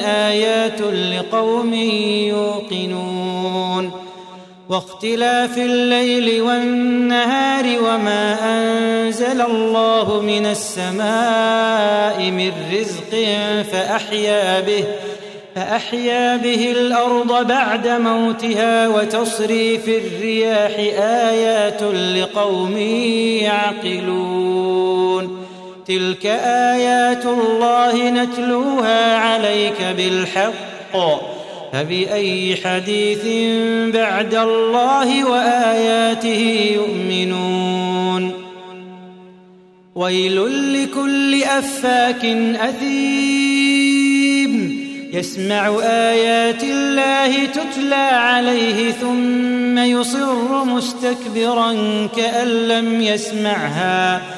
آيات لقوم يوقنون. واختلاف الليل والنهار وما أنزل الله من السماء من رزق فأحيا به فأحيا به الأرض بعد موتها وتصريف الرياح آيات لقوم يعقلون. تلك آيات الله نتلوها عليك بالحق. فبأي حديث بعد الله وآياته يؤمنون؟ ويل لكل أفاك أثيم. يسمع آيات الله تتلى عليه ثم يصر مستكبرا كأن لم يسمعها.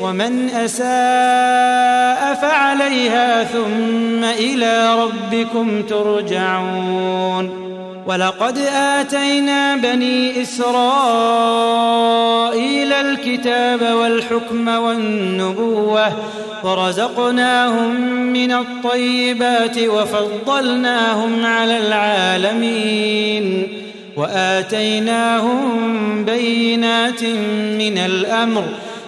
ومن أساء فعليها ثم إلى ربكم ترجعون ولقد آتينا بني إسرائيل الكتاب والحكم والنبوة ورزقناهم من الطيبات وفضلناهم على العالمين وآتيناهم بينات من الأمر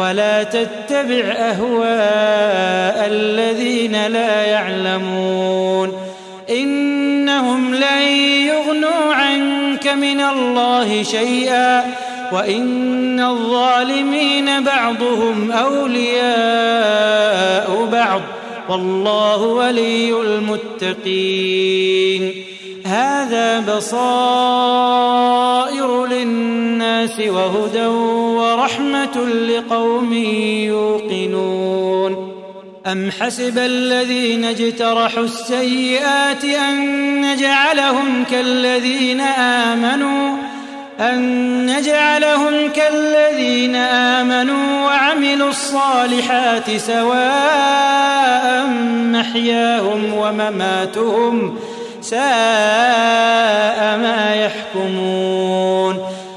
ولا تتبع أهواء الذين لا يعلمون. إنهم لن يغنوا عنك من الله شيئا وإن الظالمين بعضهم أولياء بعض. والله ولي المتقين. هذا بصائر للناس. وهدى ورحمة لقوم يوقنون. أم حسب الذين اجترحوا السيئات أن نجعلهم كالذين آمنوا أن نجعلهم كالذين آمنوا وعملوا الصالحات سواء محياهم ومماتهم ساء ما يحكمون.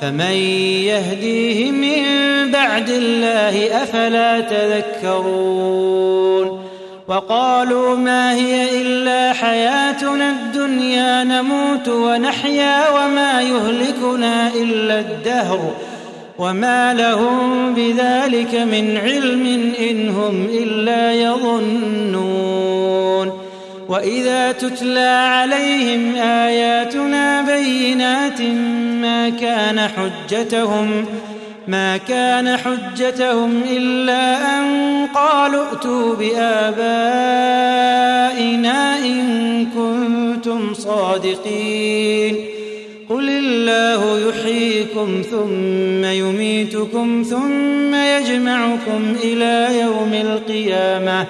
فمن يهديه من بعد الله أفلا تذكرون وقالوا ما هي إلا حياتنا الدنيا نموت ونحيا وما يهلكنا إلا الدهر وما لهم بذلك من علم إن هم إلا يظنون وإذا تتلى عليهم آياتنا بينات كان حجتهم ما كان حجتهم إلا أن قالوا ائتوا بآبائنا إن كنتم صادقين. قل الله يحييكم ثم يميتكم ثم يجمعكم إلى يوم القيامة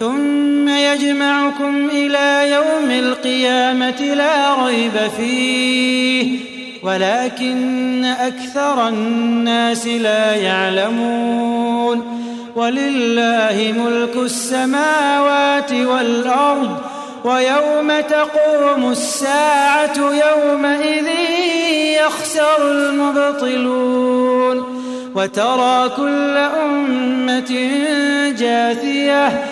ثم يجمعكم إلى يوم القيامة لا ريب فيه. ولكن أكثر الناس لا يعلمون ولله ملك السماوات والأرض ويوم تقوم الساعة يومئذ يخسر المبطلون وترى كل أمة جاثية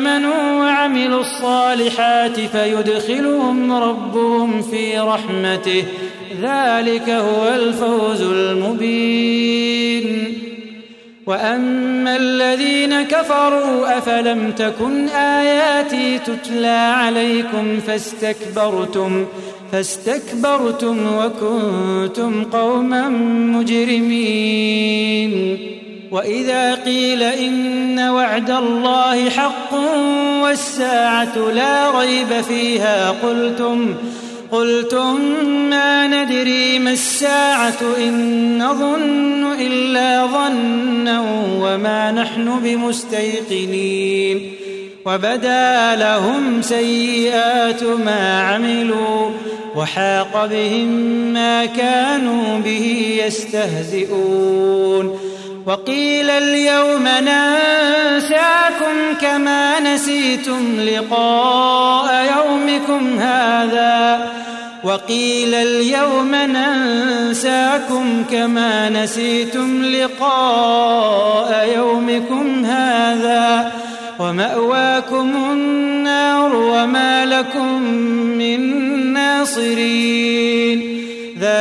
الصالحات فيدخلهم ربهم في رحمته. ذلك هو الفوز المبين. وأما الذين كفروا أفلم تكن آياتي تتلى عليكم فاستكبرتم فاستكبرتم وكنتم قوما مجرمين. وإذا قيل إن وعد الله حق والساعة لا ريب فيها قلتم قلتم ما ندري ما الساعة إن نظن إلا ظنا وما نحن بمستيقنين. وبدا لهم سيئات ما عملوا وحاق بهم ما كانوا به يستهزئون. وقيل اليوم ننساكم كما نسيتم لقاء يومكم هذا. وقيل اليوم ننساكم كما نسيتم لقاء يومكم هذا. ومأواكم النار وما لكم من ناصرين.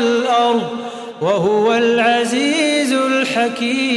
والأرض وهو العزيز الحكيم.